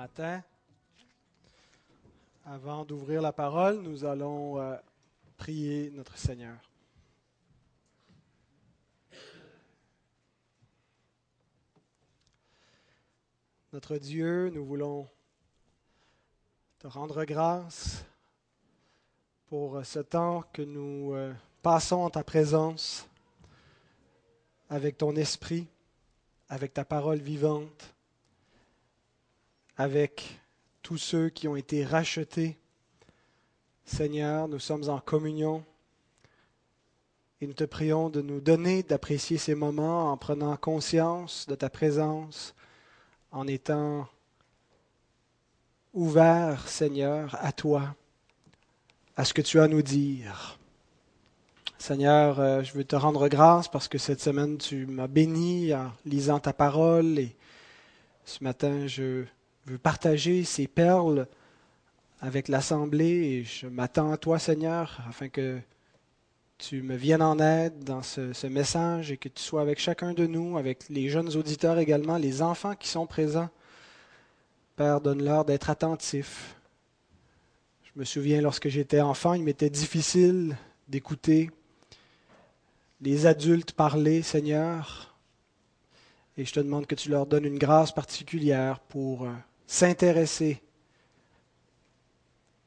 matin. Avant d'ouvrir la parole, nous allons euh, prier notre Seigneur. Notre Dieu, nous voulons te rendre grâce pour ce temps que nous euh, passons en ta présence avec ton esprit, avec ta parole vivante avec tous ceux qui ont été rachetés. Seigneur, nous sommes en communion et nous te prions de nous donner d'apprécier ces moments en prenant conscience de ta présence, en étant ouverts, Seigneur, à toi, à ce que tu as à nous dire. Seigneur, euh, je veux te rendre grâce parce que cette semaine tu m'as béni en lisant ta parole et ce matin je je veux partager ces perles avec l'Assemblée et je m'attends à toi, Seigneur, afin que tu me viennes en aide dans ce, message et que tu sois avec chacun de nous, avec les jeunes auditeurs également, les enfants qui sont présents. Père, donne-leur d'être attentifs. Je me souviens lorsque j'étais enfant, il m'était difficile d'écouter les adultes parler, Seigneur. Et je te demande que tu leur donnes une grâce particulière pour euh, s'intéresser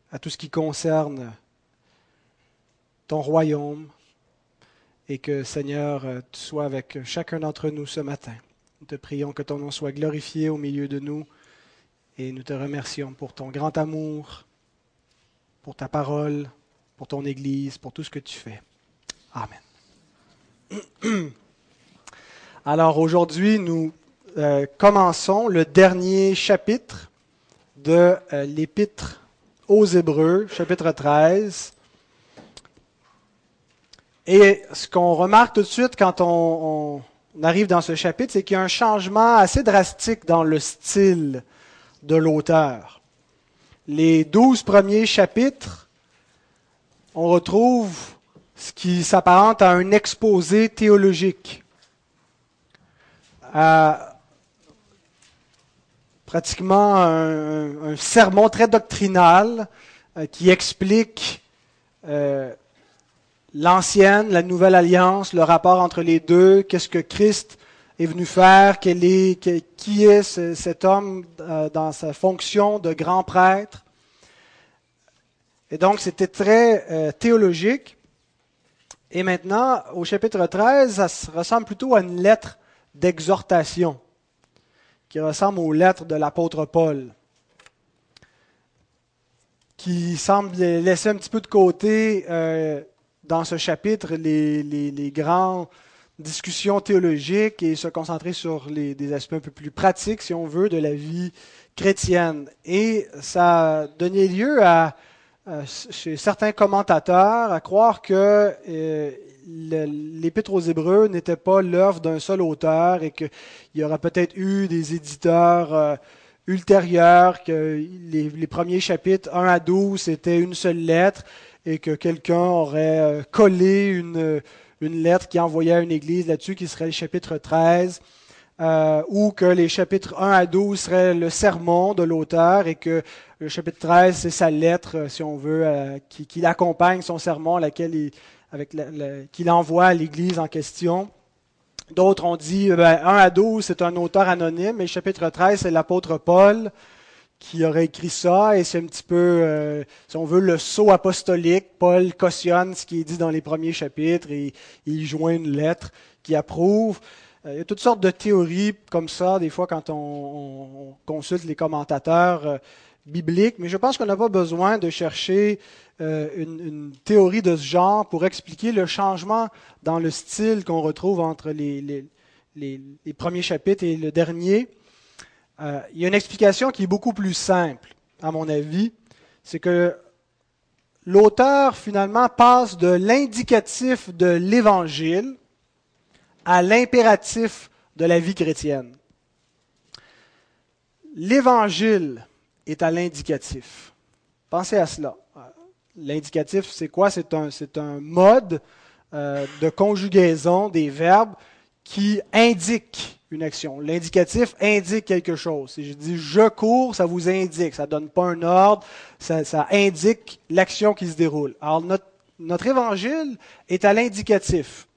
à tout ce qui concerne ton royaume et que Seigneur, tu sois avec chacun d'entre nous ce matin. Nous te prions que ton nom soit glorifié au milieu de nous et nous te remercions pour ton grand amour, pour ta parole, pour ton Église, pour tout ce que tu fais. Amen. Alors aujourd'hui, nous euh, commençons le dernier chapitre de euh, l'Épître aux Hébreux, chapitre 13. Et ce qu'on remarque tout de suite quand on, on arrive dans ce chapitre, c'est qu'il y a un changement assez drastique dans le style de l'auteur. Les douze premiers chapitres, on retrouve ce qui s'apparente à un exposé théologique. Euh, pratiquement un, sermon très doctrinal euh, qui explique euh, l'ancienne, la nouvelle alliance, le rapport entre les deux, qu'est-ce que Christ est venu faire, qui est cet homme euh, dans sa fonction de grand prêtre. Et donc c'était très théologique. Et maintenant, au chapitre 13, ça ressemble plutôt à une lettre d'exhortation qui ressemble aux lettres de l'apôtre Paul, qui semble laisser un petit peu de côté euh, dans ce chapitre les, grandes discussions théologiques et se concentrer sur des aspects un peu plus pratiques, si on veut, de la vie chrétienne. Et ça a lieu à, chez certains commentateurs à croire que euh, l'Épître aux Hébreux n'était pas l'œuvre d'un seul auteur et qu'il y aura peut-être eu des éditeurs euh, ultérieurs, que les, premiers chapitres 1 à 12 c'était une seule lettre et que quelqu'un aurait euh, collé une, une lettre qui envoyait à une église là-dessus qui serait le chapitre 13. Euh, ou que les chapitres 1 à 12 seraient le sermon de l'auteur et que le chapitre 13, c'est sa lettre, si on veut, qui, qui accompagne son sermon, laquelle il, avec qu'il envoie à l'Église en question. D'autres ont dit, euh, ben, 1 à 12, c'est un auteur anonyme, et le chapitre 13, c'est l'apôtre Paul qui aurait écrit ça, et c'est un petit peu, euh, si on veut, le saut apostolique. Paul cautionne ce qui est dit dans les premiers chapitres, et il joint une lettre qui approuve. Euh, il y a toutes sortes de théories comme ça, des fois, quand on, consulte les commentateurs bibliques, mais je pense qu'on n'a pas besoin de chercher euh, une, théorie de ce genre pour expliquer le changement dans le style qu'on retrouve entre les, premiers chapitres et le dernier. Euh, il y a une explication qui est beaucoup plus simple, à mon avis. C'est que l'auteur, finalement, passe de l'indicatif de l'Évangile à l'impératif de la vie chrétienne. L'Évangile est à l'indicatif. Pensez à cela. L'indicatif, c'est quoi? C'est un, mode euh, de conjugaison des verbes qui indique une action. L'indicatif indique quelque chose. Si je dis je cours, ça vous indique, ça ne donne pas un ordre, ça, indique l'action qui se déroule. Alors notre évangile est à l'indicatif.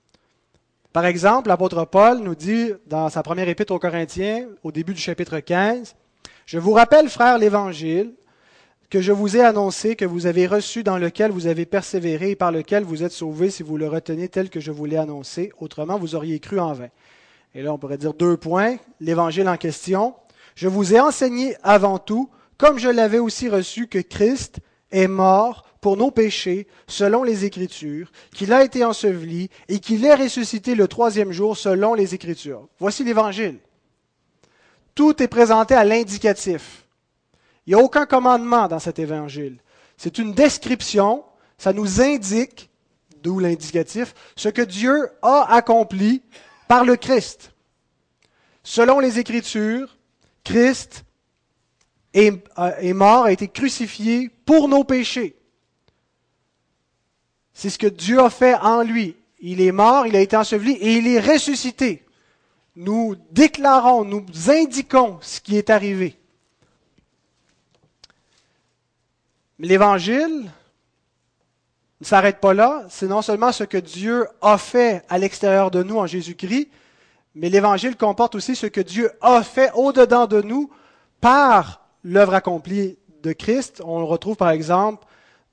Par exemple, l'apôtre Paul nous dit dans sa première épître aux Corinthiens, au début du chapitre 15, Je vous rappelle, frères, l'évangile que je vous ai annoncé, que vous avez reçu, dans lequel vous avez persévéré et par lequel vous êtes sauvés si vous le retenez tel que je vous l'ai annoncé. Autrement, vous auriez cru en vain. Et là, on pourrait dire deux points. L'évangile en question. Je vous ai enseigné avant tout, comme je l'avais aussi reçu, que Christ est mort pour nos péchés, selon les Écritures, qu'il a été enseveli et qu'il est ressuscité le troisième jour, selon les Écritures. Voici l'Évangile. Tout est présenté à l'indicatif. Il n'y a aucun commandement dans cet Évangile. C'est une description, ça nous indique, d'où l'indicatif, ce que Dieu a accompli par le Christ. Selon les Écritures, Christ est, est mort, a été crucifié pour nos péchés. C'est ce que Dieu a fait en lui. Il est mort, il a été enseveli et il est ressuscité. Nous déclarons, nous indiquons ce qui est arrivé. L'Évangile ne s'arrête pas là. C'est non seulement ce que Dieu a fait à l'extérieur de nous en Jésus-Christ, mais l'Évangile comporte aussi ce que Dieu a fait au-dedans de nous par l'œuvre accomplie de Christ. On le retrouve par exemple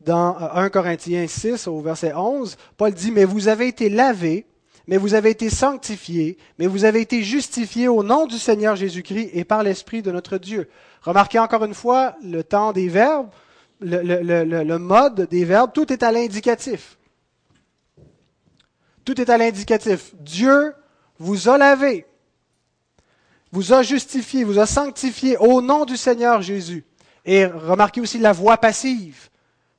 dans 1 euh, Corinthiens 6 au verset 11, Paul dit, mais vous avez été lavés, mais vous avez été sanctifiés, mais vous avez été justifiés au nom du Seigneur Jésus-Christ et par l'Esprit de notre Dieu. Remarquez encore une fois le temps des verbes, le, le mode des verbes, tout est à l'indicatif. Tout est à l'indicatif. Dieu vous a lavé, vous a justifié, vous a sanctifié au nom du Seigneur Jésus. Et remarquez aussi la voix passive.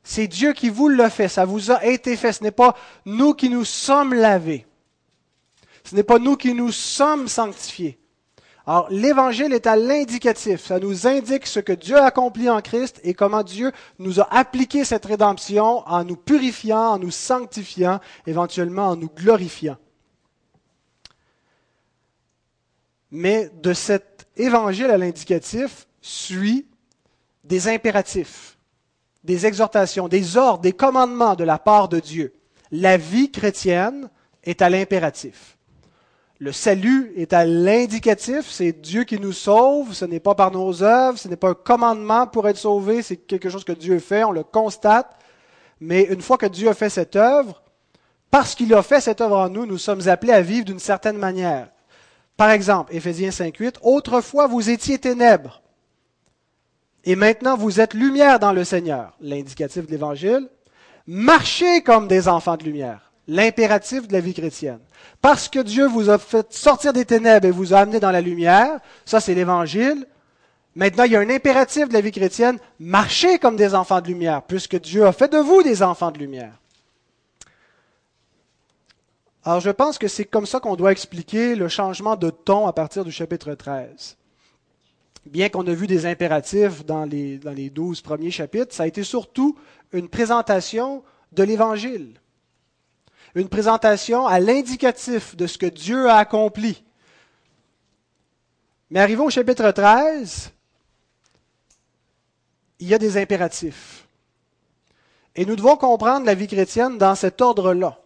C'est Dieu qui vous l'a fait, ça vous a été fait. Ce n'est pas nous qui nous sommes lavés. Ce n'est pas nous qui nous sommes sanctifiés. Alors, l'évangile est à l'indicatif. Ça nous indique ce que Dieu a accompli en Christ et comment Dieu nous a appliqué cette rédemption en nous purifiant, en nous sanctifiant, éventuellement en nous glorifiant. Mais de cet évangile à l'indicatif suit des impératifs des exhortations, des ordres, des commandements de la part de Dieu. La vie chrétienne est à l'impératif. Le salut est à l'indicatif, c'est Dieu qui nous sauve, ce n'est pas par nos œuvres, ce n'est pas un commandement pour être sauvé, c'est quelque chose que Dieu fait, on le constate. Mais une fois que Dieu a fait cette œuvre, parce qu'il a fait cette œuvre en nous, nous sommes appelés à vivre d'une certaine manière. Par exemple, Éphésiens 5.8, Autrefois vous étiez ténèbres, et maintenant vous êtes lumière dans le Seigneur, l'indicatif de l'Évangile. Marchez comme des enfants de lumière, l'impératif de la vie chrétienne. Parce que Dieu vous a fait sortir des ténèbres et vous a amené dans la lumière, ça c'est l'Évangile. Maintenant, il y a un impératif de la vie chrétienne, marchez comme des enfants de lumière, puisque Dieu a fait de vous des enfants de lumière. Alors je pense que c'est comme ça qu'on doit expliquer le changement de ton à partir du chapitre 13 bien qu'on a vu des impératifs dans les, dans les douze premiers chapitres, ça a été surtout une présentation de l'Évangile. Une présentation à l'indicatif de ce que Dieu a accompli. Mais arrivons au chapitre 13, il y a des impératifs. Et nous devons comprendre la vie chrétienne dans cet ordre-là.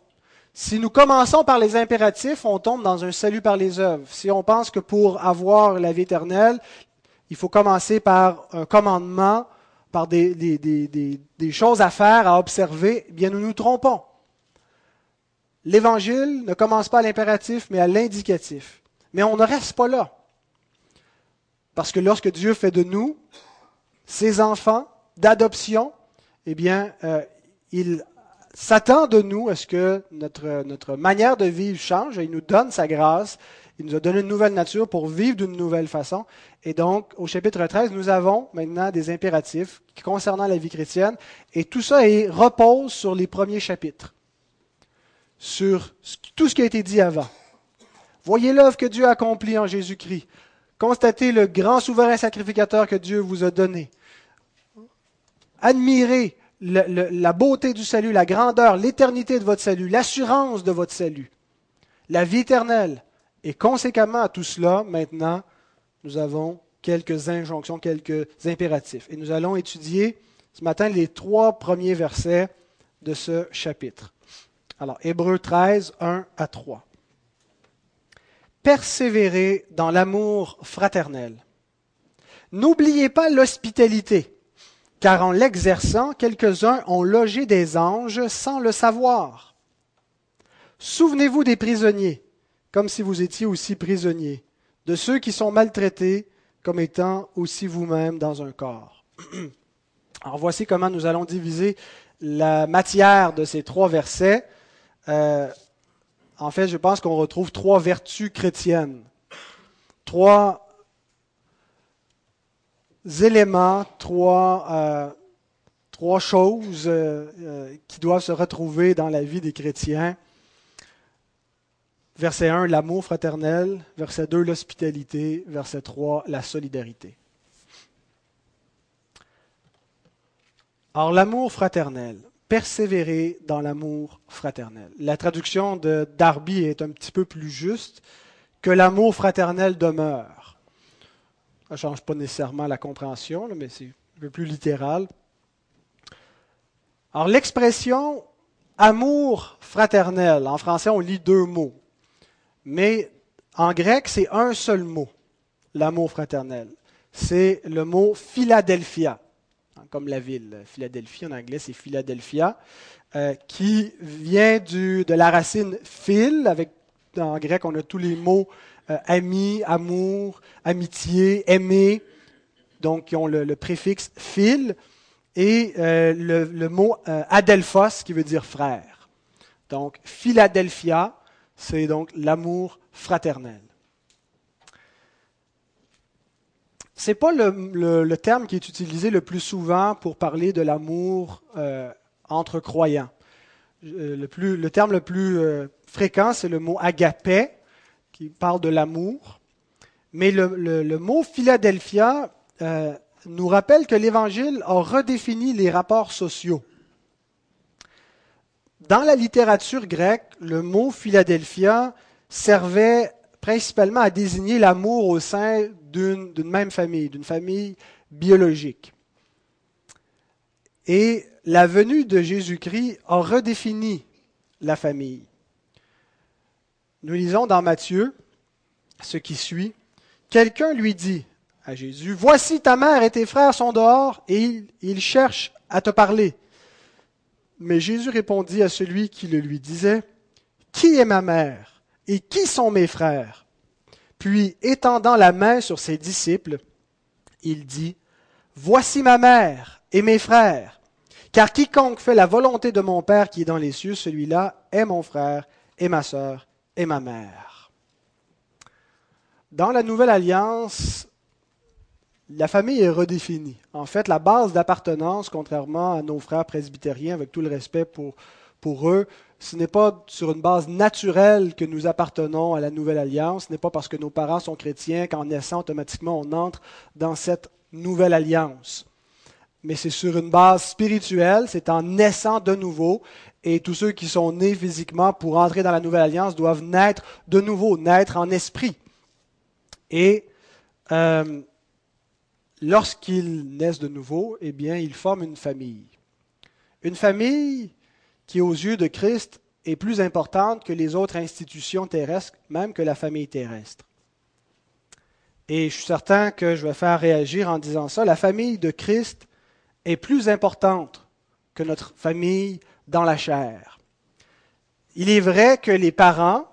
Si nous commençons par les impératifs, on tombe dans un salut par les œuvres. Si on pense que pour avoir la vie éternelle, il faut commencer par un commandement, par des, choses à faire, à observer, eh bien nous nous trompons. L'Évangile ne commence pas à l'impératif, mais à l'indicatif. Mais on ne reste pas là. Parce que lorsque Dieu fait de nous ses enfants d'adoption, eh bien, euh, il s'attend de nous à ce que notre, notre manière de vivre change il nous donne sa grâce il nous a donné une nouvelle nature pour vivre d'une nouvelle façon. Et donc, au chapitre 13, nous avons maintenant des impératifs concernant la vie chrétienne. Et tout ça repose sur les premiers chapitres, sur tout ce qui a été dit avant. Voyez l'œuvre que Dieu a accomplie en Jésus-Christ. Constatez le grand souverain sacrificateur que Dieu vous a donné. Admirez la beauté du salut, la grandeur, l'éternité de votre salut, l'assurance de votre salut, la vie éternelle, Et conséquemment à tout cela, maintenant, nous avons quelques injonctions, quelques impératifs. Et nous allons étudier ce matin les trois premiers versets de ce chapitre. Alors, Hébreu 13, 1 à 3. Persévérez dans l'amour fraternel. N'oubliez pas l'hospitalité, car en l'exerçant, quelques-uns ont logé des anges sans le savoir. Souvenez-vous des prisonniers, comme si vous étiez aussi prisonniers, de ceux qui sont maltraités, comme étant aussi vous-même dans un corps. Alors voici comment nous allons diviser la matière de ces trois versets. Euh, en fait, je pense qu'on retrouve trois vertus chrétiennes, trois éléments, trois, euh, choses euh, qui doivent se retrouver dans la vie des chrétiens. Verset 1, l'amour fraternel. Verset 2, l'hospitalité. Verset 3, la solidarité. Alors, l'amour fraternel. Persévérer dans l'amour fraternel. La traduction de Darby est un petit peu plus juste que l'amour fraternel demeure. Ça ne change pas nécessairement la compréhension, mais c'est un peu plus littéral. Alors, l'expression amour fraternel, en français, on lit deux mots. Mais en grec, c'est un seul mot, l'amour fraternel. C'est le mot Philadelphia, hein, comme la ville. Philadelphie, en anglais, c'est Philadelphia, euh, qui vient de la racine phil. Avec, en grec, on a tous les mots euh, ami, amour, amitié, aimer, donc qui ont le, préfixe phil, et euh, le, mot adelphos, qui veut dire frère. Donc, Philadelphia, c'est donc l'amour fraternel. Ce n'est pas le, terme qui est utilisé le plus souvent pour parler de l'amour euh, entre croyants. Euh, le, terme le plus euh, fréquent, c'est le mot agapé, qui parle de l'amour. Mais le, mot Philadelphia nous rappelle que l'Évangile a redéfini les rapports sociaux. Dans la littérature grecque, le mot Philadelphia servait principalement à désigner l'amour au sein d'une même famille, d'une famille biologique. Et la venue de Jésus-Christ a redéfini la famille. Nous lisons dans Matthieu ce qui suit. Quelqu'un lui dit à Jésus, Voici ta mère et tes frères sont dehors et ils cherchent à te parler. Mais Jésus répondit à celui qui le lui disait, Qui est ma mère et qui sont mes frères? Puis, étendant la main sur ses disciples, il dit, Voici ma mère et mes frères, car quiconque fait la volonté de mon Père qui est dans les cieux, celui-là est mon frère et ma sœur et ma mère. Dans la nouvelle alliance, la famille est redéfinie. En fait, la base d'appartenance, contrairement à nos frères presbytériens, avec tout le respect pour, eux, ce n'est pas sur une base naturelle que nous appartenons à la nouvelle alliance, ce n'est pas parce que nos parents sont chrétiens qu'en naissant automatiquement on entre dans cette nouvelle alliance. Mais c'est sur une base spirituelle, c'est en naissant de nouveau, et tous ceux qui sont nés physiquement pour entrer dans la nouvelle alliance doivent naître de nouveau, naître en esprit. Et euh, lorsqu'ils naissent de nouveau, eh bien, ils forment une famille. Une famille qui, aux yeux de Christ, est plus importante que les autres institutions terrestres, même que la famille terrestre. Et je suis certain que je vais faire réagir en disant ça. La famille de Christ est plus importante que notre famille dans la chair. Il est vrai que les parents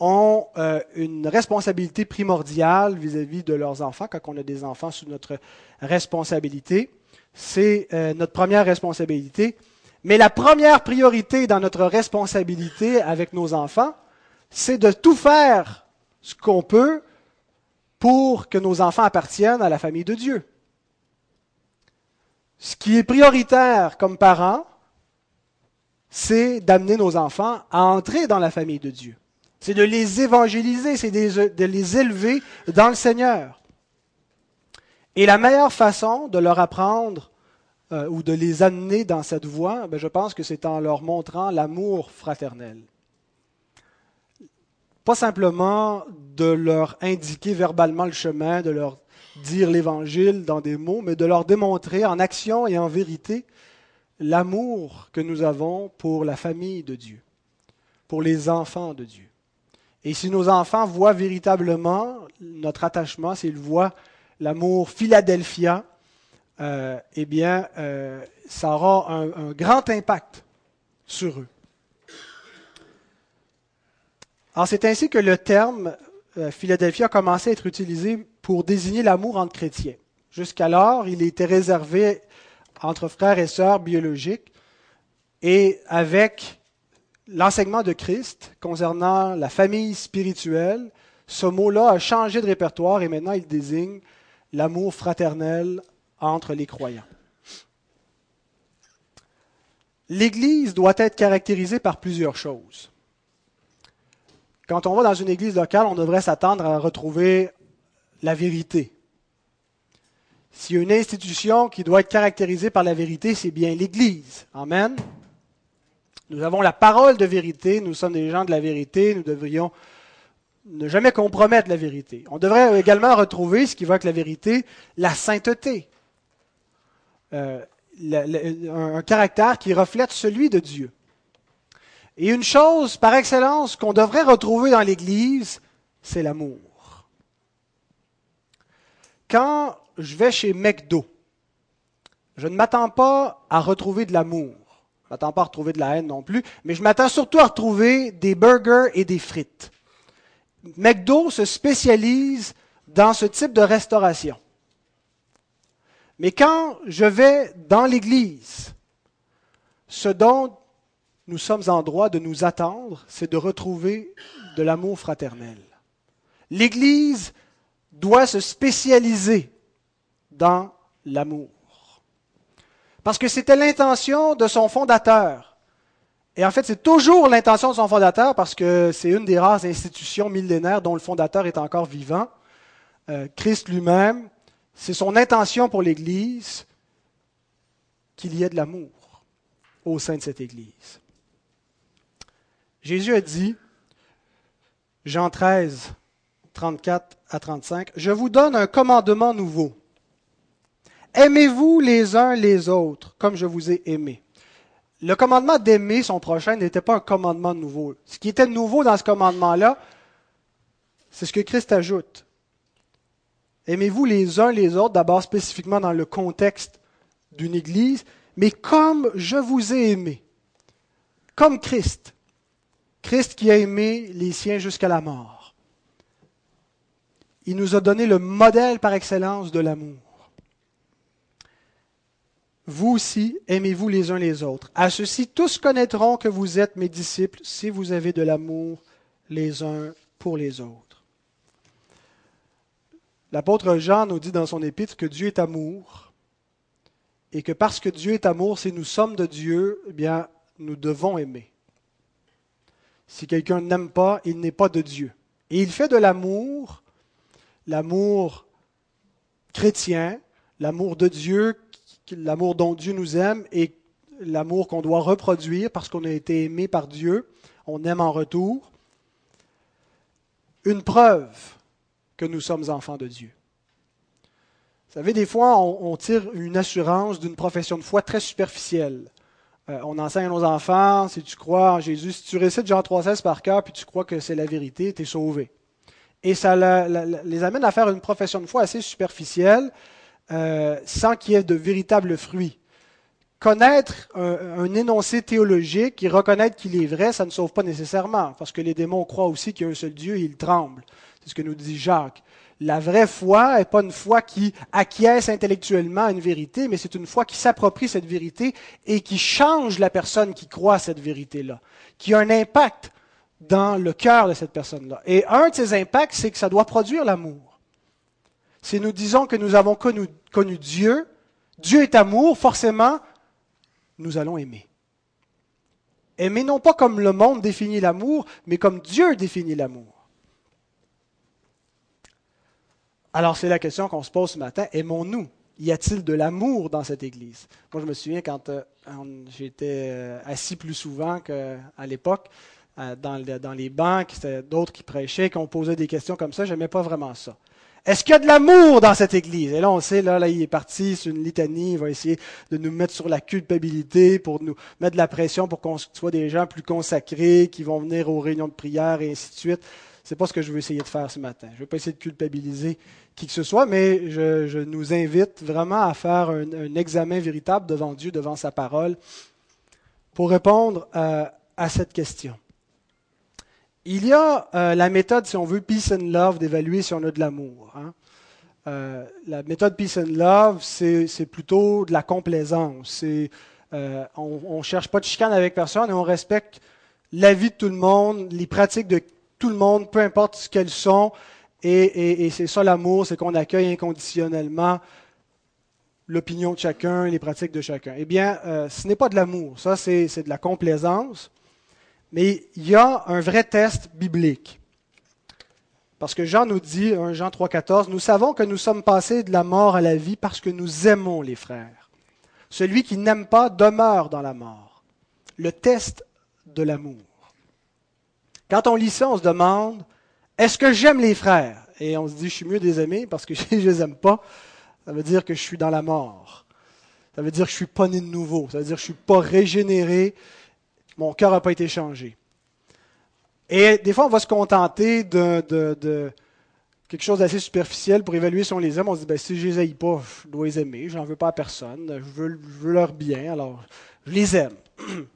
ont euh, une responsabilité primordiale vis-à-vis de leurs enfants, quand on a des enfants sous notre responsabilité. C'est euh, notre première responsabilité. Mais la première priorité dans notre responsabilité avec nos enfants, c'est de tout faire ce qu'on peut pour que nos enfants appartiennent à la famille de Dieu. Ce qui est prioritaire comme parents, c'est d'amener nos enfants à entrer dans la famille de Dieu c'est de les évangéliser, c'est de les élever dans le Seigneur. Et la meilleure façon de leur apprendre euh, ou de les amener dans cette voie, ben, je pense que c'est en leur montrant l'amour fraternel. pas simplement de leur indiquer verbalement le chemin, de leur dire l'Évangile dans des mots, mais de leur démontrer en action et en vérité l'amour que nous avons pour la famille de Dieu, pour les enfants de Dieu. Et si nos enfants voient véritablement notre attachement, s'ils voient l'amour Philadelphia, euh, eh bien, euh, ça aura un, grand impact sur eux. Alors, c'est ainsi que le terme euh, Philadelphia a commencé à être utilisé pour désigner l'amour entre chrétiens. Jusqu'alors, il était réservé entre frères et sœurs biologiques et avec l'enseignement de Christ concernant la famille spirituelle, ce mot-là a changé de répertoire et maintenant il désigne l'amour fraternel entre les croyants. L'Église doit être caractérisée par plusieurs choses. Quand on va dans une église locale, on devrait s'attendre à retrouver la vérité. S'il y a une institution qui doit être caractérisée par la vérité, c'est bien l'Église. Amen. Nous avons la parole de vérité, nous sommes des gens de la vérité, nous devrions ne jamais compromettre la vérité. On devrait également retrouver, ce qui va avec la vérité, la sainteté. Euh, un caractère qui reflète celui de Dieu. Et une chose par excellence qu'on devrait retrouver dans l'Église, c'est l'amour. Quand je vais chez McDo, je ne m'attends pas à retrouver de l'amour. M'attends pas à retrouver de la haine non plus, mais je m'attends surtout à retrouver des burgers et des frites. McDo se spécialise dans ce type de restauration. Mais quand je vais dans l'Église, ce dont nous sommes en droit de nous attendre, c'est de retrouver de l'amour fraternel. L'Église doit se spécialiser dans l'amour. Parce que c'était l'intention de son fondateur. Et en fait, c'est toujours l'intention de son fondateur parce que c'est une des rares institutions millénaires dont le fondateur est encore vivant. Euh, Christ lui-même, c'est son intention pour l'Église qu'il y ait de l'amour au sein de cette Église. Jésus a dit, Jean 13, 34 à 35, Je vous donne un commandement nouveau. Aimez-vous les uns les autres comme je vous ai aimé? Le commandement d'aimer son prochain n'était pas un commandement nouveau. Ce qui était nouveau dans ce commandement-là, c'est ce que Christ ajoute. Aimez-vous les uns les autres, d'abord spécifiquement dans le contexte d'une Église, mais comme je vous ai aimé, comme Christ. Christ qui a aimé les siens jusqu'à la mort. Il nous a donné le modèle par excellence de l'amour. Vous aussi, aimez-vous les uns les autres. À ceci, tous connaîtront que vous êtes mes disciples si vous avez de l'amour les uns pour les autres. L'apôtre Jean nous dit dans son épître que Dieu est amour et que parce que Dieu est amour, si nous sommes de Dieu, eh bien, nous devons aimer. Si quelqu'un n'aime pas, il n'est pas de Dieu. Et il fait de l'amour, l'amour chrétien, l'amour de Dieu, l'amour dont Dieu nous aime et l'amour qu'on doit reproduire parce qu'on a été aimé par Dieu, on aime en retour, une preuve que nous sommes enfants de Dieu. Vous savez, des fois, on, tire une assurance d'une profession de foi très superficielle. Euh, on enseigne à nos enfants, si tu crois en Jésus, si tu récites Jean 3,16 par cœur, puis tu crois que c'est la vérité, tu es sauvé. Et ça les amène à faire une profession de foi assez superficielle, euh, sans qu'il y ait de véritables fruits. Connaître un, énoncé théologique et reconnaître qu'il est vrai, ça ne sauve pas nécessairement, parce que les démons croient aussi qu'il y a un seul Dieu et ils tremblent. C'est ce que nous dit Jacques. La vraie foi n'est pas une foi qui acquiesce intellectuellement à une vérité, mais c'est une foi qui s'approprie cette vérité et qui change la personne qui croit à cette vérité-là, qui a un impact dans le cœur de cette personne-là. Et un de ces impacts, c'est que ça doit produire l'amour. Si nous disons que nous avons connu, Dieu, Dieu est amour, forcément, nous allons aimer. Aimer non pas comme le monde définit l'amour, mais comme Dieu définit l'amour. Alors c'est la question qu'on se pose ce matin, aimons-nous? Y a-t-il de l'amour dans cette Église? Moi je me souviens quand euh, j'étais euh, assis plus souvent qu'à l'époque, euh, dans, les bancs, c'était d'autres qui prêchaient, qui ont posé des questions comme ça. J'aimais pas vraiment ça. Est-ce qu'il y a de l'amour dans cette Église? Et là, on sait, là, là, il est parti, c'est une litanie, il va essayer de nous mettre sur la culpabilité pour nous mettre de la pression pour qu'on soit des gens plus consacrés, qui vont venir aux réunions de prière et ainsi de suite. C'est pas ce que je veux essayer de faire ce matin. Je veux pas essayer de culpabiliser qui que ce soit, mais je, nous invite vraiment à faire un, examen véritable devant Dieu, devant sa parole, pour répondre euh, à cette question. Il y a euh, la méthode, si on veut, Peace and Love, d'évaluer si on a de l'amour. Hein. Euh, la méthode Peace and Love, c'est plutôt de la complaisance. Euh, on ne cherche pas de chicane avec personne et on respecte la vie de tout le monde, les pratiques de tout le monde, peu importe ce qu'elles sont. Et, et c'est ça l'amour, c'est qu'on accueille inconditionnellement l'opinion de chacun, les pratiques de chacun. Eh bien, ce n'est pas de l'amour, ça c'est de la complaisance. Mais il y a un vrai test biblique. Parce que Jean nous dit, 1 Jean 3,14, nous savons que nous sommes passés de la mort à la vie parce que nous aimons les frères. Celui qui n'aime pas demeure dans la mort. Le test de l'amour. Quand on lit ça, on se demande, est-ce que j'aime les frères? Et on se dit, je suis mieux des aimés parce que si je les aime pas, ça veut dire que je suis dans la mort. Ça veut dire que je suis pas né de nouveau. Ça veut dire que je suis pas régénéré mon cœur n'a pas été changé. Et des fois, on va se contenter de, quelque chose d'assez superficiel pour évaluer si on les aime. On se dit, ben, si je les haïs pas, je dois les aimer. Je n'en veux pas à personne. Je veux, leur bien, alors je les aime.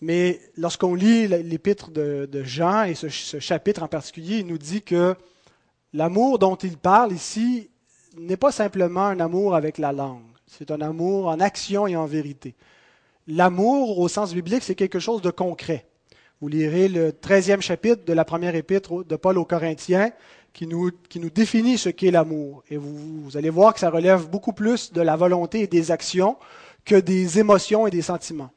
Mais lorsqu'on lit l'épître de, Jean, et ce, chapitre en particulier, il nous dit que l'amour dont il parle ici n'est pas simplement un amour avec la langue. C'est un amour en action et en vérité l'amour, au sens biblique, c'est quelque chose de concret. Vous lirez le 13e chapitre de la première épître de Paul aux Corinthiens qui nous, définit ce qu'est l'amour. Et vous, vous, allez voir que ça relève beaucoup plus de la volonté et des actions que des émotions et des sentiments.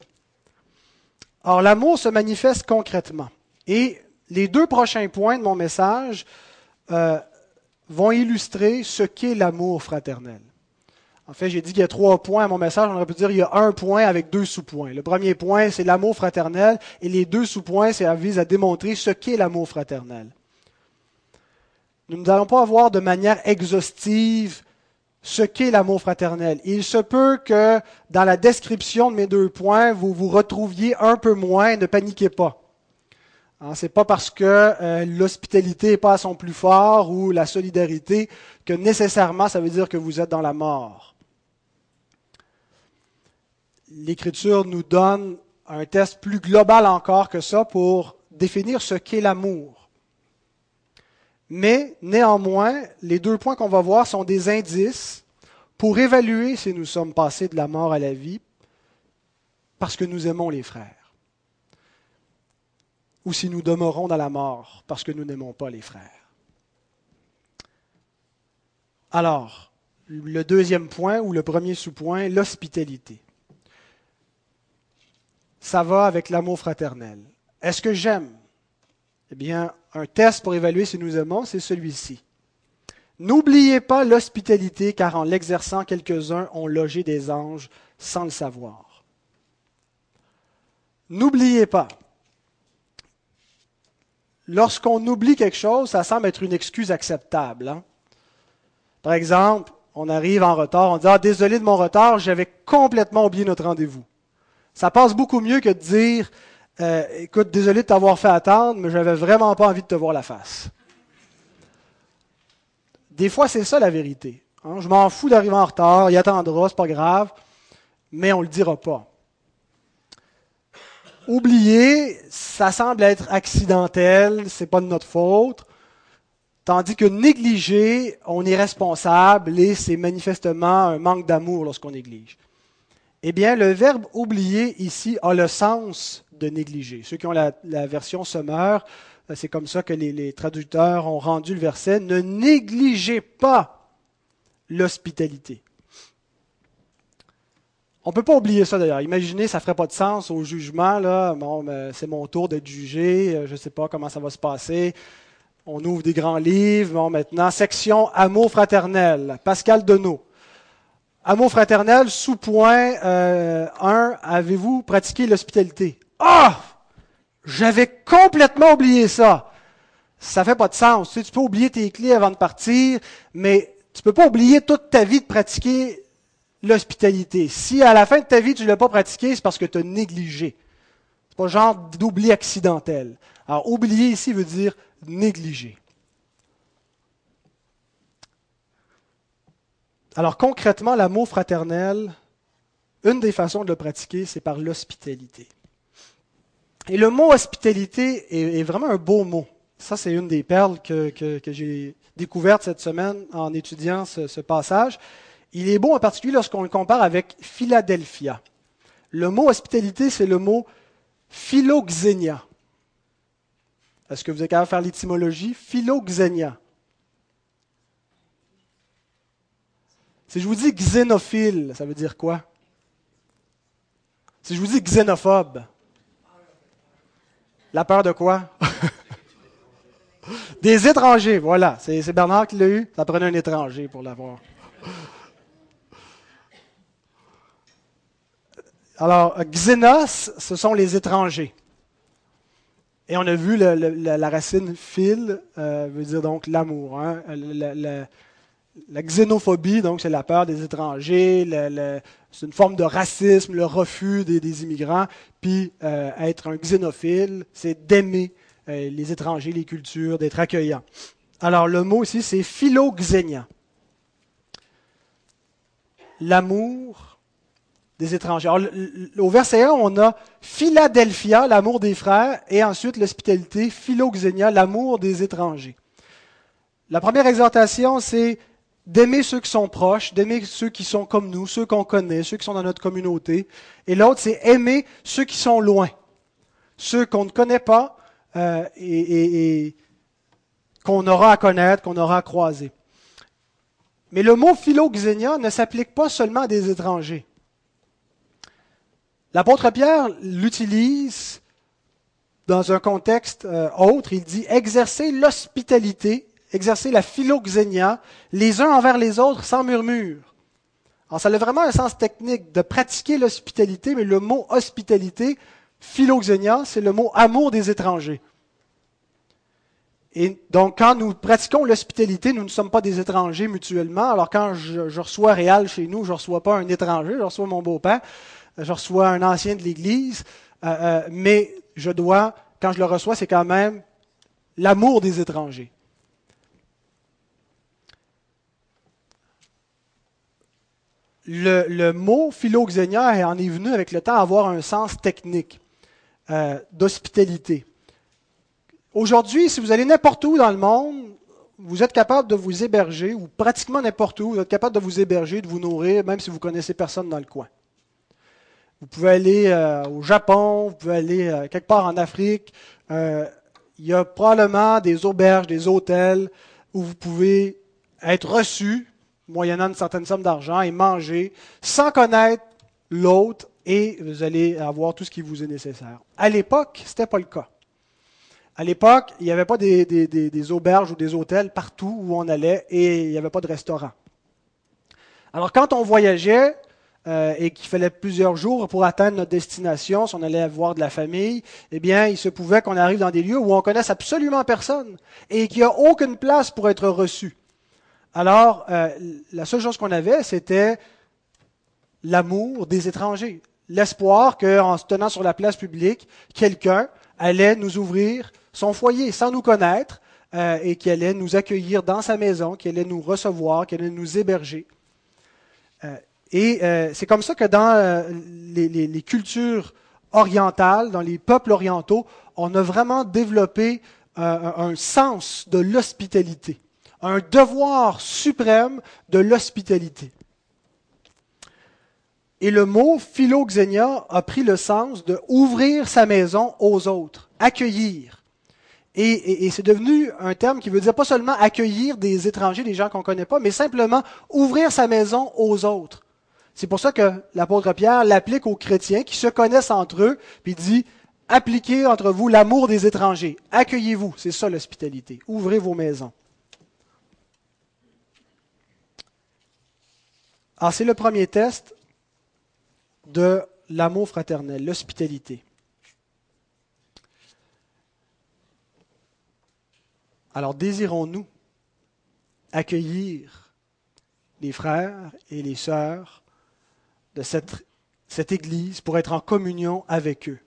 Or, l'amour se manifeste concrètement. Et les deux prochains points de mon message euh, vont illustrer ce qu'est l'amour fraternel. En fait, j'ai dit qu'il y a trois points à mon message. On aurait pu dire qu'il y a un point avec deux sous-points. Le premier point, c'est l'amour fraternel. Et les deux sous-points, c'est vise à démontrer ce qu'est l'amour fraternel. Nous n'allons pas voir de manière exhaustive ce qu'est l'amour fraternel. Il se peut que dans la description de mes deux points, vous vous retrouviez un peu moins. Ne paniquez pas. Hein, Ce n'est pas parce que euh, l'hospitalité n'est pas son plus fort ou la solidarité que nécessairement ça veut dire que vous êtes dans la mort l'Écriture nous donne un test plus global encore que ça pour définir ce qu'est l'amour. Mais néanmoins, les deux points qu'on va voir sont des indices pour évaluer si nous sommes passés de la mort à la vie parce que nous aimons les frères, ou si nous demeurons dans la mort parce que nous n'aimons pas les frères. Alors, le deuxième point ou le premier sous-point, l'hospitalité ça va avec l'amour fraternel. Est-ce que j'aime? Eh bien, un test pour évaluer si nous aimons, c'est celui-ci. N'oubliez pas l'hospitalité, car en l'exerçant, quelques-uns ont logé des anges sans le savoir. N'oubliez pas. Lorsqu'on oublie quelque chose, ça semble être une excuse acceptable. Hein. Par exemple, on arrive en retard, on dit Ah, désolé de mon retard, j'avais complètement oublié notre rendez-vous. Ça passe beaucoup mieux que de dire euh, Écoute, désolé de t'avoir fait attendre, mais j'avais vraiment pas envie de te voir la face. Des fois, c'est ça la vérité. Hein. Je m'en fous d'arriver en retard, il attendra, c'est pas grave, mais on ne le dira pas. Oublier, ça semble être accidentel, c'est pas de notre faute. Tandis que négliger, on est responsable et c'est manifestement un manque d'amour lorsqu'on néglige. Eh bien, le verbe oublier ici a le sens de négliger. Ceux qui ont la, version Sommeur, euh, c'est comme ça que les, les, traducteurs ont rendu le verset. Ne négligez pas l'hospitalité. On ne peut pas oublier ça d'ailleurs. Imaginez, ça ne ferait pas de sens au jugement. Là. Bon, ben, c'est mon tour d'être jugé. Euh, je ne sais pas comment ça va se passer. On ouvre des grands livres. Bon, maintenant, section amour fraternel. Pascal Denot. Amour fraternel, sous-point 1, euh, avez-vous pratiqué l'hospitalité? Ah! J'avais complètement oublié ça. Ça fait pas de sens. Tu, sais, tu peux oublier tes clés avant de partir, mais tu peux pas oublier toute ta vie de pratiquer l'hospitalité. Si à la fin de ta vie tu ne l'as pas pratiqué, c'est parce que tu as négligé. C'est pas genre d'oubli accidentel. Alors, oublier ici veut dire négliger. Alors, concrètement, l'amour fraternel, une des façons de le pratiquer, c'est par l'hospitalité. Et le mot hospitalité est, vraiment un beau mot. Ça, c'est une des perles que, j'ai découvertes cette semaine en étudiant ce, ce passage. Il est beau en particulier lorsqu'on le compare avec Philadelphia. Le mot hospitalité, c'est le mot philoxénia. Est-ce que vous êtes capable de faire l'étymologie? Philoxénia. Si je vous dis xénophile, ça veut dire quoi? Si je vous dis xénophobe, la peur de quoi? Des étrangers, voilà. C'est Bernard qui l'a eu. Ça prenait un étranger pour l'avoir. Alors, xénos, ce sont les étrangers. Et on a vu la racine phil, euh, veut dire donc l'amour. Hein. La, xénophobie, donc c'est la peur des étrangers, c'est une forme de racisme, le refus des, immigrants. Puis euh, être un xénophile, c'est d'aimer euh, les étrangers, les cultures, d'être accueillant. Alors le mot ici, c'est philoxénia. L'amour des étrangers. au verset 1, on a Philadelphia, l'amour des frères, et ensuite l'hospitalité, Philoxénia, l'amour des étrangers. La première exhortation, c'est d'aimer ceux qui sont proches, d'aimer ceux qui sont comme nous, ceux qu'on connaît, ceux qui sont dans notre communauté. Et l'autre, c'est aimer ceux qui sont loin, ceux qu'on ne connaît pas euh, et, qu'on aura à connaître, qu'on aura à croiser. Mais le mot philoxénia ne s'applique pas seulement à des étrangers. L'apôtre Pierre l'utilise dans un contexte euh, autre. Il dit exercer l'hospitalité, exercer la philoxénia, les uns envers les autres sans murmure. Alors, ça a vraiment un sens technique de pratiquer l'hospitalité, mais le mot hospitalité, philoxénia, c'est le mot amour des étrangers. Et donc, quand nous pratiquons l'hospitalité, nous ne sommes pas des étrangers mutuellement. Alors, quand je, reçois Réal chez nous, je ne reçois pas un étranger, je reçois mon beau-père je reçois un ancien de l'Église, euh, euh, mais je dois, quand je le reçois, c'est quand même l'amour des étrangers. Le, mot philoxénia en est venu avec le temps avoir un sens technique euh, d'hospitalité. Aujourd'hui, si vous allez n'importe où dans le monde, vous êtes capable de vous héberger, ou pratiquement n'importe où, vous êtes capable de vous héberger, de vous nourrir, même si vous connaissez personne dans le coin. Vous pouvez aller euh, au Japon, vous pouvez aller euh, quelque part en Afrique. Il y a probablement des auberges, des hôtels où vous pouvez être reçu, moyennant une certaine somme d'argent, et manger sans connaître l'autre, et vous allez avoir tout ce qui vous est nécessaire. À l'époque, ce n'était pas le cas. À l'époque, il n'y avait pas des, auberges ou des hôtels partout où on allait, et il n'y avait pas de restaurant. Alors quand on voyageait, euh, et qu'il fallait plusieurs jours pour atteindre notre destination, si on allait voir de la famille, eh bien, il se pouvait qu'on arrive dans des lieux où on connaisse absolument personne et qu'il n'y a aucune place pour être reçu. Alors, euh, la seule chose qu'on avait, c'était l'amour des étrangers, l'espoir qu'en se tenant sur la place publique, quelqu'un allait nous ouvrir son foyer sans nous connaître euh, et qui allait nous accueillir dans sa maison, qui allait nous recevoir, qui allait nous héberger. Et euh, c'est comme ça que dans les, cultures orientales, dans les peuples orientaux, on a vraiment développé un sens de l'hospitalité, un devoir suprême de l'hospitalité. Et le mot philoxénia a pris le sens de ouvrir sa maison aux autres, accueillir. Et, et c'est devenu un terme qui veut dire pas seulement accueillir des étrangers, des gens qu'on ne connaît pas, mais simplement ouvrir sa maison aux autres. C'est pour ça que l'apôtre Pierre l'applique aux chrétiens qui se connaissent entre eux, puis dit, appliquez entre vous l'amour des étrangers, accueillez-vous, c'est ça l'hospitalité, ouvrez vos maisons. Alors, c'est le premier test de l'amour fraternel, l'hospitalité. Alors, désirons-nous accueillir les frères et les sœurs de cette, cette Église pour être en communion avec eux?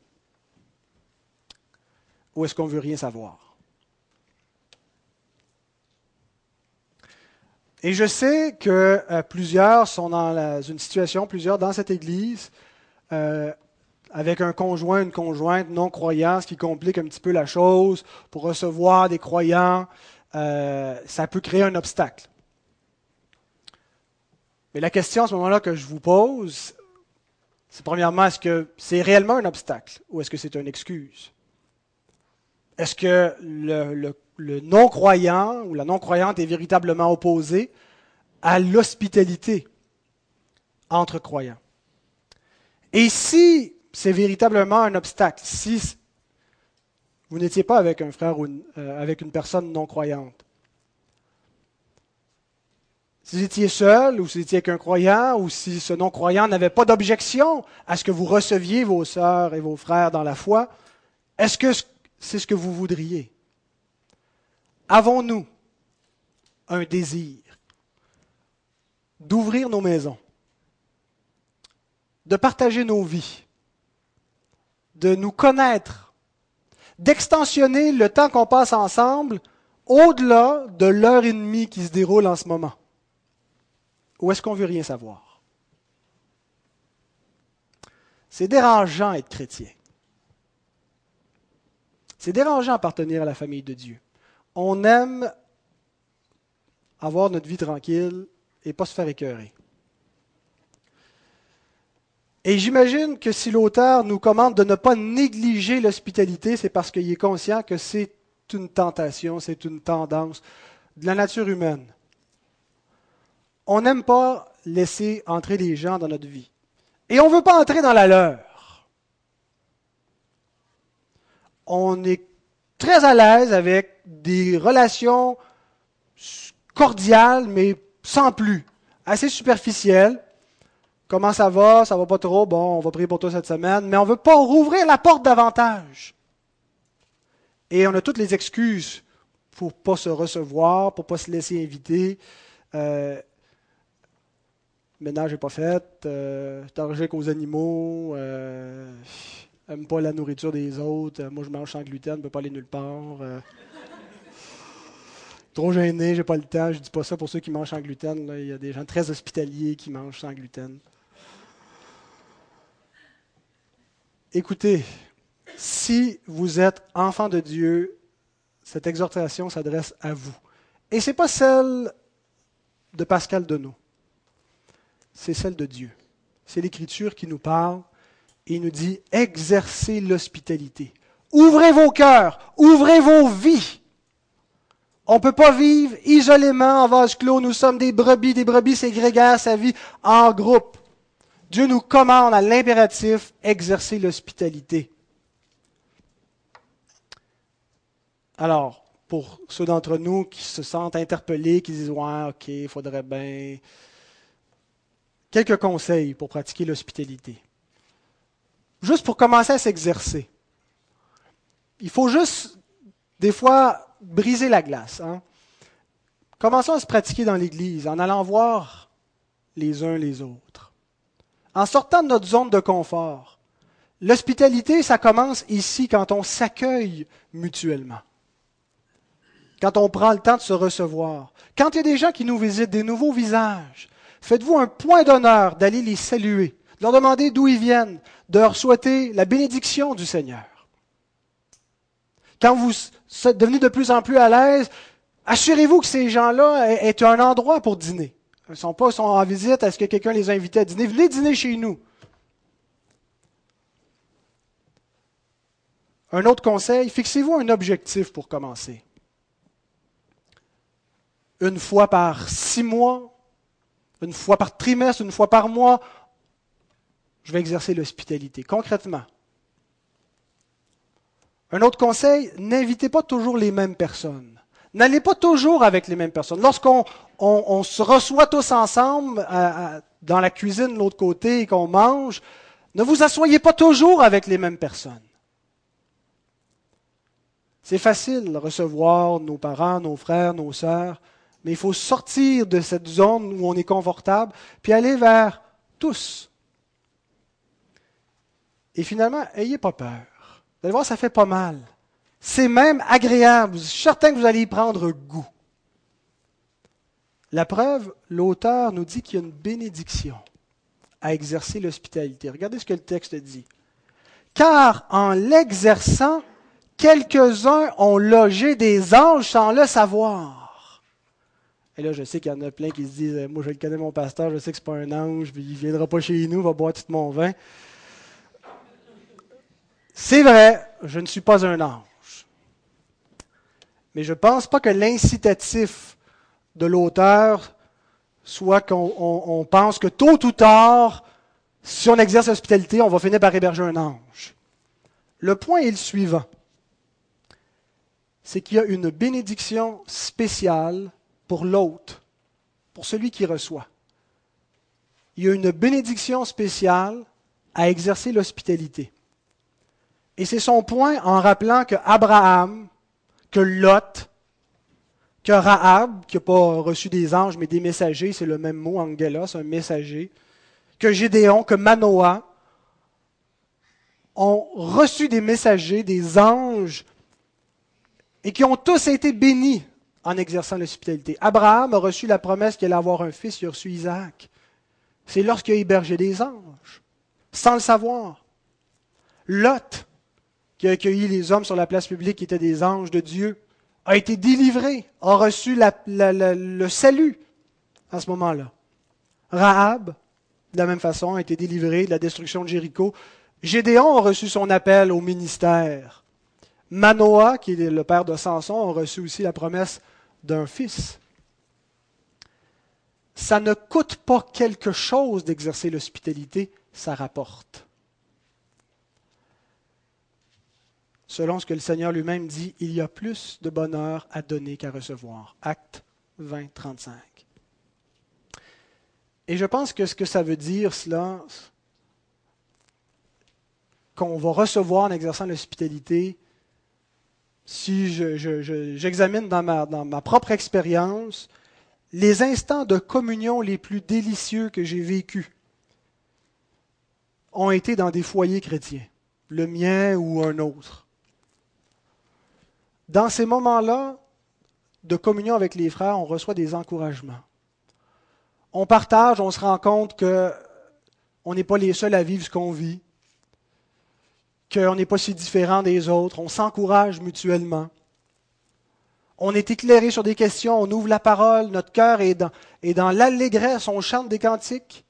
Ou est-ce qu'on ne veut rien savoir? Et je sais que euh, plusieurs sont dans une situation, plusieurs dans cette Église, euh, avec un conjoint, une conjointe non croyant, ce qui complique un petit peu la chose. Pour recevoir des croyants, euh, ça peut créer un obstacle. Mais la question à ce moment-là que je vous pose, c'est premièrement, est-ce que c'est réellement un obstacle ou est-ce que c'est une excuse? Est-ce que le, le non-croyant ou la non-croyante est véritablement opposée à l'hospitalité entre croyants? Et si c'est véritablement un obstacle, si vous n'étiez pas avec un frère ou euh, avec une personne non-croyante, si vous étiez seul, ou si vous étiez avec un croyant, ou si ce non-croyant n'avait pas d'objection à ce que vous receviez vos sœurs et vos frères dans la foi, est-ce que c'est ce que vous voudriez? Avons-nous un désir d'ouvrir nos maisons, de partager nos vies, de nous connaître, d'extensionner le temps qu'on passe ensemble au-delà de l'heure et demie qui se déroule en ce moment? Ou est-ce qu'on veut rien savoir? C'est dérangeant être chrétien. C'est dérangeant appartenir à la famille de Dieu. On aime avoir notre vie tranquille et pas se faire écœurer. Et j'imagine que si l'auteur nous commande de ne pas négliger l'hospitalité, c'est parce qu'il est conscient que c'est une tentation, c'est une tendance de la nature humaine on n'aime pas laisser entrer les gens dans notre vie. Et on ne veut pas entrer dans la leur. On est très à l'aise avec des relations cordiales, mais sans plus, assez superficielles. Comment ça va? Ça va pas trop? Bon, on va prier pour toi cette semaine. Mais on ne veut pas rouvrir la porte davantage. Et on a toutes les excuses pour ne pas se recevoir, pour ne pas se laisser inviter. Euh, ménage n'est pas fait, euh, allergique aux animaux, euh, n'aime pas la nourriture des autres, euh, moi je mange sans gluten, je ne peux pas aller nulle part. Euh. trop gêné, j'ai pas le temps, je dis pas ça pour ceux qui mangent sans gluten, il y a des gens très hospitaliers qui mangent sans gluten. Écoutez, si vous êtes enfant de Dieu, cette exhortation s'adresse à vous. Et ce n'est pas celle de Pascal Denot c'est celle de Dieu. C'est l'Écriture qui nous parle et nous dit exercez l'hospitalité. Ouvrez vos cœurs, ouvrez vos vies. On ne peut pas vivre isolément en vase clos. Nous sommes des brebis. Des brebis, c'est grégaire sa vie en groupe. Dieu nous commande à l'impératif exercer l'hospitalité. Alors, pour ceux d'entre nous qui se sentent interpellés, qui disent Ouais, ok, il faudrait bien quelques conseils pour pratiquer l'hospitalité. Juste pour commencer à s'exercer. Il faut juste, des fois, briser la glace. Hein. Commençons à se pratiquer dans l'Église en allant voir les uns les autres. En sortant de notre zone de confort. L'hospitalité, ça commence ici quand on s'accueille mutuellement. Quand on prend le temps de se recevoir. Quand il y a des gens qui nous visitent, des nouveaux visages, faites-vous un point d'honneur d'aller les saluer, de leur demander d'où ils viennent, de leur souhaiter la bénédiction du Seigneur. Quand vous devenez de plus en plus à l'aise, assurez-vous que ces gens-là aient un endroit pour dîner. Ils ne sont pas en visite, est-ce que quelqu'un les a à dîner? Venez dîner chez nous. Un autre conseil, fixez-vous un objectif pour commencer. Une fois par six mois, une fois par trimestre, une fois par mois, je vais exercer l'hospitalité, concrètement. Un autre conseil, n'invitez pas toujours les mêmes personnes. N'allez pas toujours avec les mêmes personnes. Lorsqu'on on, se reçoit tous ensemble dans la cuisine de l'autre côté et qu'on mange, ne vous asseyez pas toujours avec les mêmes personnes. C'est facile de recevoir nos parents, nos frères, nos sœurs, mais il faut sortir de cette zone où on est confortable, puis aller vers tous. Et finalement, ayez pas peur. Vous allez voir, ça fait pas mal. C'est même agréable. Je suis certain que vous allez y prendre goût. La preuve, l'auteur nous dit qu'il y a une bénédiction à exercer l'hospitalité. Regardez ce que le texte dit. Car en l'exerçant, quelques-uns ont logé des anges sans le savoir. Et là, je sais qu'il y en a plein qui se disent, moi je connais mon pasteur, je sais que ce n'est pas un ange, il ne viendra pas chez nous, il va boire tout mon vin. C'est vrai, je ne suis pas un ange. Mais je ne pense pas que l'incitatif de l'auteur soit qu'on pense que tôt ou tard, si on exerce l'hospitalité, on va finir par héberger un ange. Le point est le suivant. C'est qu'il y a une bénédiction spéciale pour l'hôte, pour celui qui reçoit. Il y a une bénédiction spéciale à exercer l'hospitalité. Et c'est son point en rappelant que Abraham, que Lot, que Rahab, qui n'a pas reçu des anges, mais des messagers, c'est le même mot, angelos, un messager, que Gédéon, que Manoah, ont reçu des messagers, des anges, et qui ont tous été bénis en exerçant l'hospitalité. Abraham a reçu la promesse qu'il allait avoir un fils, il a reçu Isaac. C'est lorsqu'il a hébergé des anges, sans le savoir. Lot, qui a accueilli les hommes sur la place publique qui étaient des anges de Dieu, a été délivré, a reçu le salut à ce moment-là. Rahab, de la même façon, a été délivré de la destruction de Jéricho. Gédéon a reçu son appel au ministère. Manoah, qui est le père de Samson, a reçu aussi la promesse d'un fils. Ça ne coûte pas quelque chose d'exercer l'hospitalité, ça rapporte. Selon ce que le Seigneur lui-même dit, il y a plus de bonheur à donner qu'à recevoir. Acte 20, 35. Et je pense que ce que ça veut dire, cela, qu'on va recevoir en exerçant l'hospitalité, si j'examine dans, ma, dans ma propre expérience, les instants de communion les plus délicieux que j'ai vécus ont été dans des foyers chrétiens, le mien ou un autre. Dans ces moments-là de communion avec les frères, on reçoit des encouragements. On partage, on se rend compte que on n'est pas les seuls à vivre ce qu'on vit, qu'on n'est pas si différent des autres, on s'encourage mutuellement. On est éclairé sur des questions, on ouvre la parole, notre cœur est dans, est dans l'allégresse, on chante des cantiques.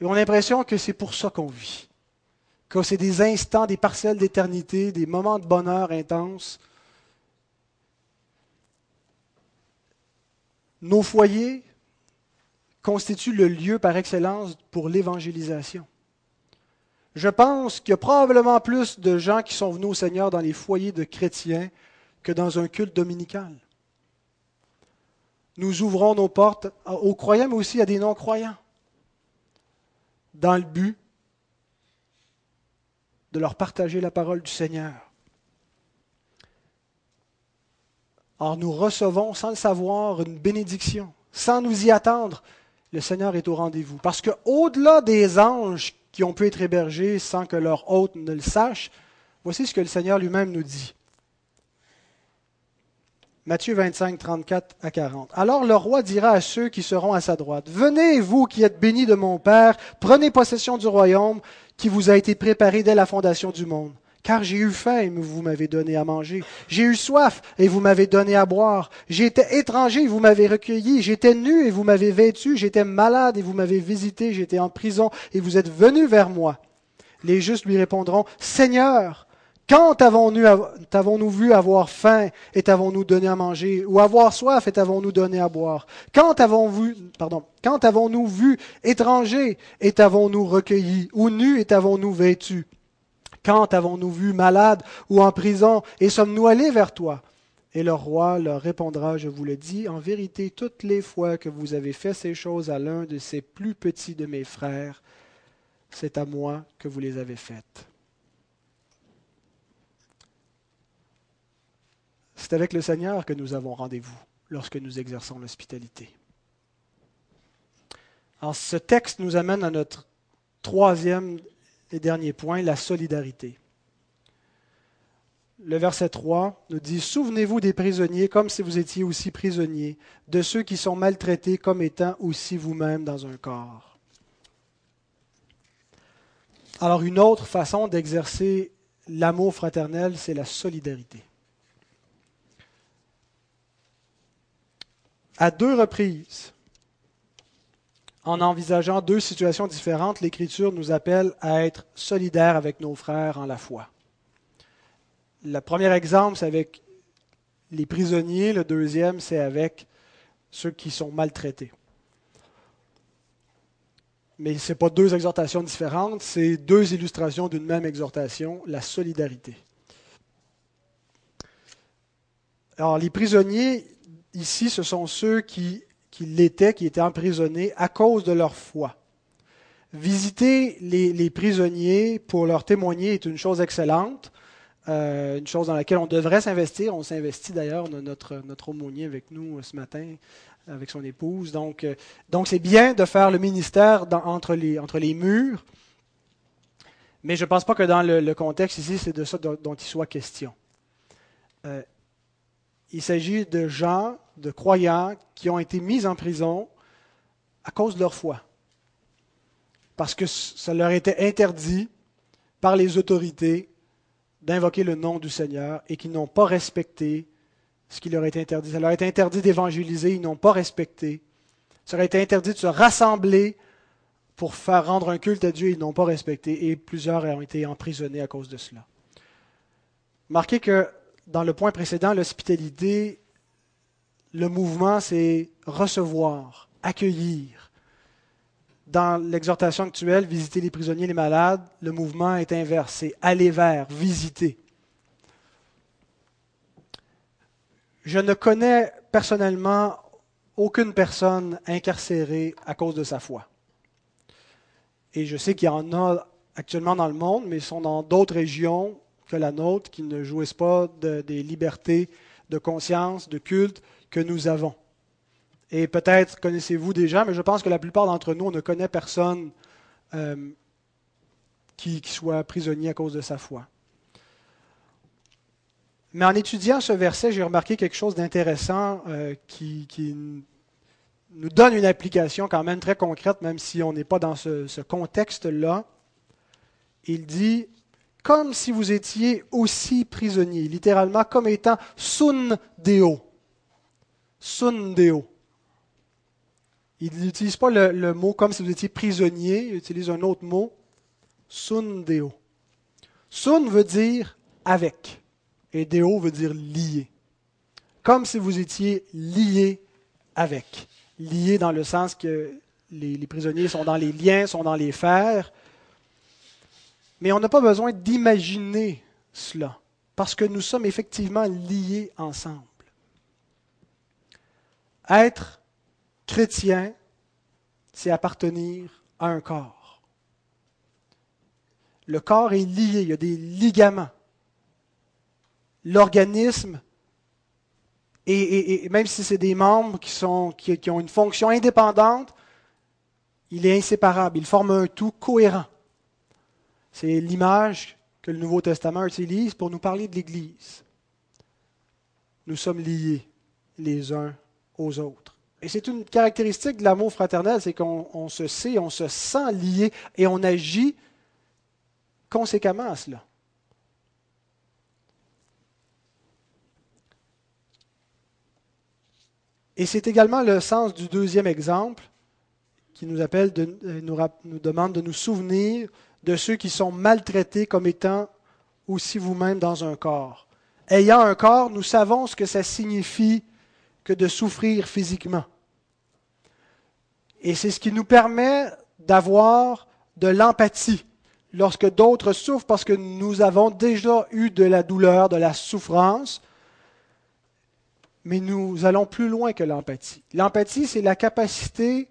Et on a l'impression que c'est pour ça qu'on vit. Que c'est des instants, des parcelles d'éternité, des moments de bonheur intenses Nos foyers constituent le lieu par excellence pour l'évangélisation. Je pense qu'il y a probablement plus de gens qui sont venus au Seigneur dans les foyers de chrétiens que dans un culte dominical. Nous ouvrons nos portes aux croyants, mais aussi à des non-croyants, dans le but de leur partager la parole du Seigneur. Or, nous recevons sans le savoir une bénédiction, sans nous y attendre. Le Seigneur est au rendez-vous. Parce que au-delà des anges qui ont pu être hébergés sans que leur hôte ne le sache, voici ce que le Seigneur lui-même nous dit. Matthieu 25, 34 à 40. Alors le roi dira à ceux qui seront à sa droite, Venez, vous qui êtes bénis de mon Père, prenez possession du royaume qui vous a été préparé dès la fondation du monde. Car j'ai eu faim et vous m'avez donné à manger. J'ai eu soif et vous m'avez donné à boire. J'étais étranger et vous m'avez recueilli. J'étais nu et vous m'avez vêtu. J'étais malade et vous m'avez visité. J'étais en prison et vous êtes venu vers moi. Les justes lui répondront, Seigneur, quand avons-nous vu avoir faim et t'avons-nous donné à manger, ou avoir soif et t'avons-nous donné à boire? Quand avons-nous pardon, quand avons-nous vu étranger et t'avons-nous recueilli, ou nu et t'avons-nous vêtu? Quand avons-nous vu malade ou en prison et sommes-nous allés vers toi? Et le roi leur répondra, je vous le dis, en vérité, toutes les fois que vous avez fait ces choses à l'un de ces plus petits de mes frères, c'est à moi que vous les avez faites. c'est avec le Seigneur que nous avons rendez-vous lorsque nous exerçons l'hospitalité. Alors, ce texte nous amène à notre troisième et dernier point, la solidarité. Le verset 3 nous dit, Souvenez-vous des prisonniers comme si vous étiez aussi prisonniers, de ceux qui sont maltraités comme étant aussi vous-même dans un corps. Alors une autre façon d'exercer l'amour fraternel, c'est la solidarité. À deux reprises, en envisageant deux situations différentes, l'Écriture nous appelle à être solidaires avec nos frères en la foi. Le premier exemple, c'est avec les prisonniers. Le deuxième, c'est avec ceux qui sont maltraités. Mais ce n'est pas deux exhortations différentes, c'est deux illustrations d'une même exhortation, la solidarité. Alors, les prisonniers, ici, ce sont ceux qui, qui l'étaient, qui étaient emprisonnés à cause de leur foi. Visiter les, prisonniers pour leur témoigner est une chose excellente, euh, une chose dans laquelle on devrait s'investir. On s'investit d'ailleurs, notre, notre aumônier avec nous ce matin avec son épouse. Donc, euh, donc c'est bien de faire le ministère entre, les, entre les murs, mais je ne pense pas que dans le, contexte ici, c'est de ça dont, il soit question. Euh, il s'agit de gens, de croyants qui ont été mis en prison à cause de leur foi. Parce que ça leur était interdit par les autorités d'invoquer le nom du Seigneur et qui n'ont pas respecté ce qui leur est interdit. Ça leur est interdit d'évangéliser, ils n'ont pas respecté. Ça leur été interdit de se rassembler pour faire rendre un culte à Dieu, ils n'ont pas respecté, et plusieurs ont été emprisonnés à cause de cela. Marquez que dans le point précédent, l'hospitalité, le mouvement, c'est recevoir, accueillir. Dans l'exhortation actuelle, visiter les prisonniers, les malades, le mouvement est inverse, c'est aller vers, visiter. Je ne connais personnellement aucune personne incarcérée à cause de sa foi. Et je sais qu'il y en a actuellement dans le monde, mais ils sont dans d'autres régions que la nôtre qui ne jouissent pas des libertés de conscience, de culte que nous avons. Et peut-être connaissez-vous déjà, mais je pense que la plupart d'entre nous, on ne connaît personne euh, qui soit prisonnier à cause de sa foi. Mais en étudiant ce verset, j'ai remarqué quelque chose d'intéressant euh, qui, nous donne une application quand même très concrète, même si on n'est pas dans ce, contexte-là. Il dit, comme si vous étiez aussi prisonnier, littéralement comme étant sun deo. Sun deo. Il n'utilise pas le, mot comme si vous étiez prisonnier, il utilise un autre mot, sun deo. Sun veut dire avec. Et Deo veut dire lié. Comme si vous étiez lié avec. Lié dans le sens que les, prisonniers sont dans les liens, sont dans les fers. Mais on n'a pas besoin d'imaginer cela, parce que nous sommes effectivement liés ensemble. Être chrétien, c'est appartenir à un corps. Le corps est lié, il y a des ligaments l'organisme, et, même si c'est des membres qui, ont une fonction indépendante, il est inséparable, il forme un tout cohérent. C'est l'image que le Nouveau Testament utilise pour nous parler de l'Église. Nous sommes liés les uns aux autres. Et c'est une caractéristique de l'amour fraternel, c'est qu'on se sait, on se sent lié et on agit conséquemment à cela. Et c'est également le sens du deuxième exemple qui nous appelle, euh, nous demande de nous souvenir de ceux qui sont maltraités comme étant aussi vous-même dans un corps. Ayant un corps, nous savons ce que ça signifie que de souffrir physiquement. Et c'est ce qui nous permet d'avoir de l'empathie lorsque d'autres souffrent parce que nous avons déjà eu de la douleur, de la souffrance, mais nous allons plus loin que l'empathie. L'empathie, c'est la capacité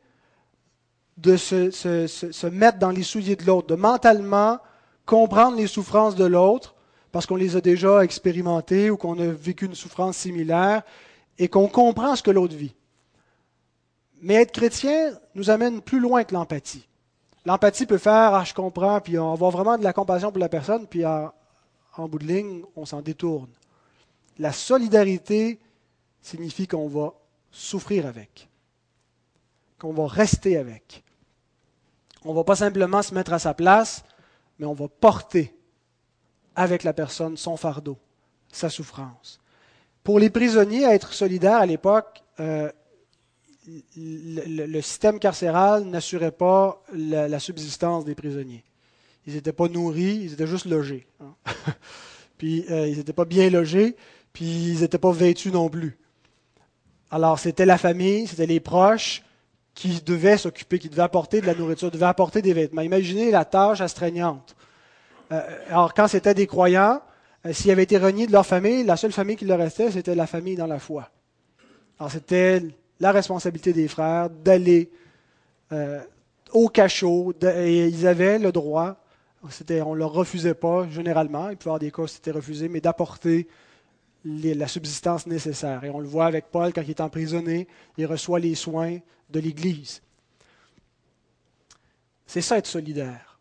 de se, mettre dans les souliers de l'autre, de mentalement comprendre les souffrances de l'autre, parce qu'on les a déjà expérimentés ou qu'on a vécu une souffrance similaire et qu'on comprend ce que l'autre vit. Mais être chrétien nous amène plus loin que l'empathie. L'empathie peut faire Ah, je comprends, puis on va avoir vraiment de la compassion pour la personne, puis en, en bout de ligne, on s'en détourne. La solidarité signifie qu'on va souffrir avec, qu'on va rester avec. On ne va pas simplement se mettre à sa place, mais on va porter avec la personne son fardeau, sa souffrance. Pour les prisonniers, à être solidaires à l'époque, euh, le, système carcéral n'assurait pas la, subsistance des prisonniers. Ils n'étaient pas nourris, ils étaient juste logés. Hein. puis euh, ils n'étaient pas bien logés, puis ils n'étaient pas vêtus non plus. Alors c'était la famille, c'était les proches qui devaient s'occuper, qui devaient apporter de la nourriture, devaient apporter des vêtements. Imaginez la tâche astreignante. Euh, alors quand c'était des croyants, s'ils avaient été reniés de leur famille, la seule famille qui leur restait, c'était la famille dans la foi. Alors c'était la responsabilité des frères d'aller euh, au cachot, et ils avaient le droit, on ne leur refusait pas généralement, il pouvait y avoir des cas où c'était refusé, mais d'apporter la subsistance nécessaire. Et on le voit avec Paul quand il est emprisonné, il reçoit les soins de l'Église. C'est ça être solidaire.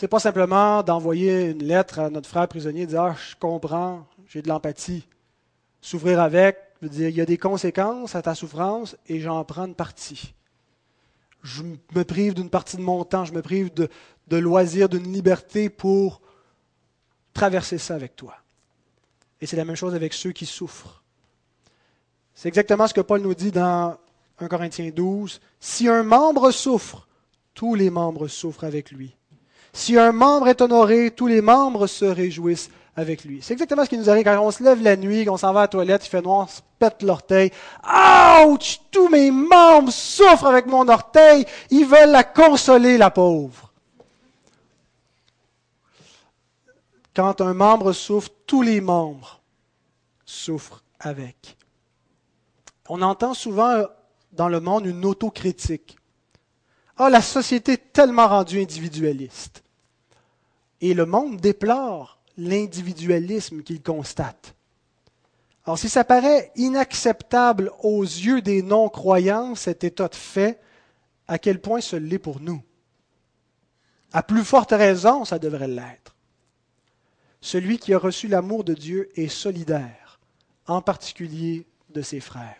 C'est pas simplement d'envoyer une lettre à notre frère prisonnier et dire ah, Je comprends, j'ai de l'empathie. S'ouvrir avec, veut dire il y a des conséquences à ta souffrance et j'en prends une partie. Je me prive d'une partie de mon temps, je me prive de, de loisirs, d'une liberté pour traverser ça avec toi. Et c'est la même chose avec ceux qui souffrent. C'est exactement ce que Paul nous dit dans 1 Corinthiens 12. Si un membre souffre, tous les membres souffrent avec lui. Si un membre est honoré, tous les membres se réjouissent avec lui. C'est exactement ce qui nous arrive quand on se lève la nuit, qu'on s'en va à la toilette, il fait noir, on se pète l'orteil. Ouch! Tous mes membres souffrent avec mon orteil. Ils veulent la consoler, la pauvre. Quand un membre souffre, tous les membres souffrent avec. On entend souvent dans le monde une autocritique. Ah, la société est tellement rendue individualiste. Et le monde déplore l'individualisme qu'il constate. Alors si ça paraît inacceptable aux yeux des non-croyants, cet état de fait, à quel point ce l'est pour nous? À plus forte raison, ça devrait l'être. Celui qui a reçu l'amour de Dieu est solidaire, en particulier de ses frères.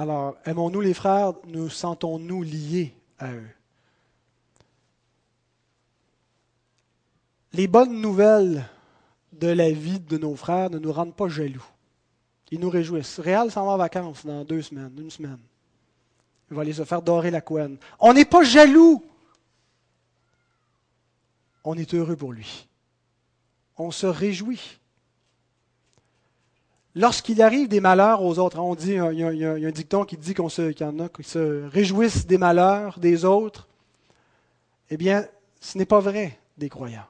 Alors, aimons-nous les frères, nous sentons-nous liés à eux? Les bonnes nouvelles de la vie de nos frères ne nous rendent pas jaloux. Ils nous réjouissent. Réal s'en va en vacances dans deux semaines, une semaine. Il va aller se faire dorer la couenne. On n'est pas jaloux on est heureux pour lui. On se réjouit. Lorsqu'il arrive des malheurs aux autres, on dit, il y a, un dicton qui dit qu'on se, qu'il des malheurs des autres. Eh bien, ce n'est pas vrai des croyants.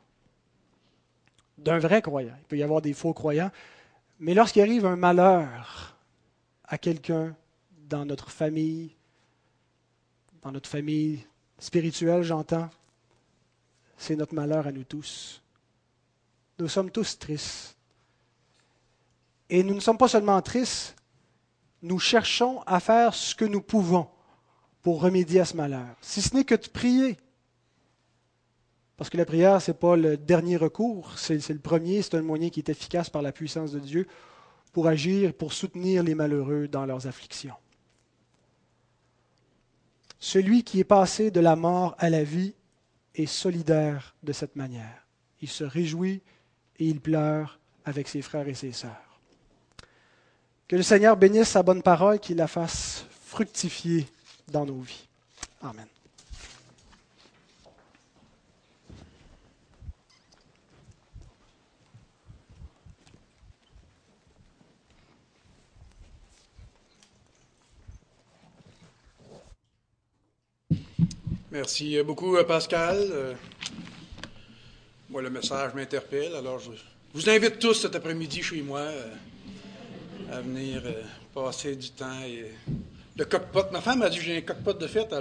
D'un vrai croyant. Il peut y avoir des faux croyants. Mais lorsqu'il arrive un malheur à quelqu'un dans notre famille, dans notre famille spirituelle, j'entends, c'est notre malheur à nous tous. Nous sommes tous tristes. Et nous ne sommes pas seulement tristes, nous cherchons à faire ce que nous pouvons pour remédier à ce malheur. Si ce n'est que de prier. Parce que la prière, ce n'est pas le dernier recours, c'est le premier, c'est un moyen qui est efficace par la puissance de Dieu pour agir, pour soutenir les malheureux dans leurs afflictions. Celui qui est passé de la mort à la vie est solidaire de cette manière. Il se réjouit et il pleure avec ses frères et ses sœurs. Que le Seigneur bénisse sa bonne parole, qu'il la fasse fructifier dans nos vies. Amen. Merci beaucoup, euh, Pascal. Euh, moi, le message m'interpelle. Alors, je vous invite tous cet après-midi chez moi euh, à venir passer du temps. Et le cockpot. Ma femme a dit j'ai un cockpot de fête.